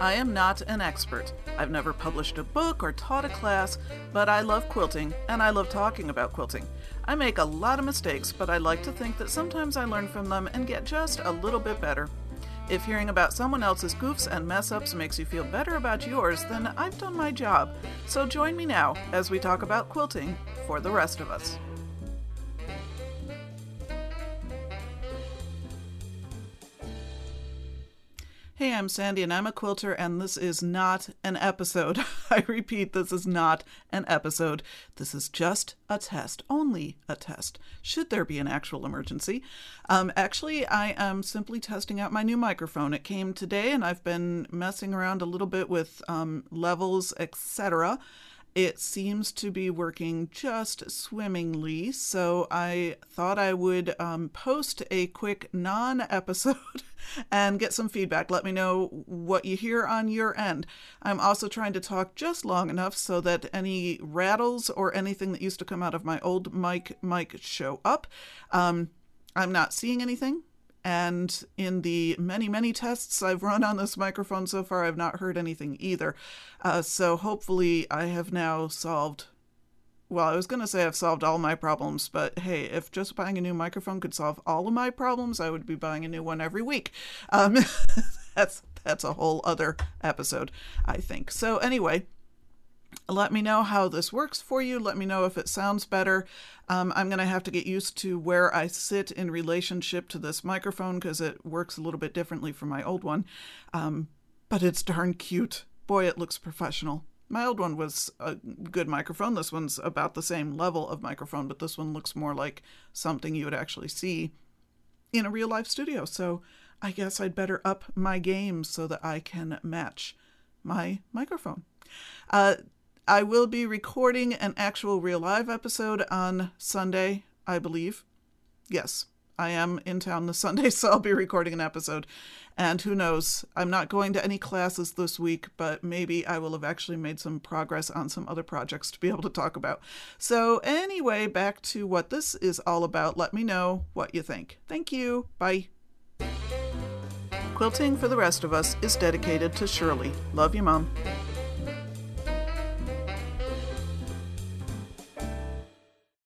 I am not an expert. I've never published a book or taught a class, but I love quilting and I love talking about quilting. I make a lot of mistakes, but I like to think that sometimes I learn from them and get just a little bit better. If hearing about someone else's goofs and mess ups makes you feel better about yours, then I've done my job. So join me now as we talk about quilting for the rest of us. Hey, I'm Sandy and I'm a quilter, and this is not an episode. I repeat, this is not an episode. This is just a test, only a test, should there be an actual emergency. Um, actually, I am simply testing out my new microphone. It came today, and I've been messing around a little bit with um, levels, etc. It seems to be working just swimmingly, so I thought I would um, post a quick non episode and get some feedback. Let me know what you hear on your end. I'm also trying to talk just long enough so that any rattles or anything that used to come out of my old mic mic show up. Um, I'm not seeing anything. And in the many, many tests I've run on this microphone so far, I've not heard anything either. Uh, so hopefully, I have now solved. Well, I was going to say I've solved all my problems, but hey, if just buying a new microphone could solve all of my problems, I would be buying a new one every week. Um, that's that's a whole other episode, I think. So anyway, let me know how this works for you. Let me know if it sounds better. Um, I'm going to have to get used to where I sit in relationship to this microphone because it works a little bit differently from my old one. Um, but it's darn cute. Boy, it looks professional. My old one was a good microphone. This one's about the same level of microphone, but this one looks more like something you would actually see in a real life studio. So I guess I'd better up my game so that I can match my microphone. Uh, I will be recording an actual real live episode on Sunday, I believe. Yes, I am in town this Sunday, so I'll be recording an episode. And who knows, I'm not going to any classes this week, but maybe I will have actually made some progress on some other projects to be able to talk about. So, anyway, back to what this is all about. Let me know what you think. Thank you. Bye. Quilting for the rest of us is dedicated to Shirley. Love you, Mom.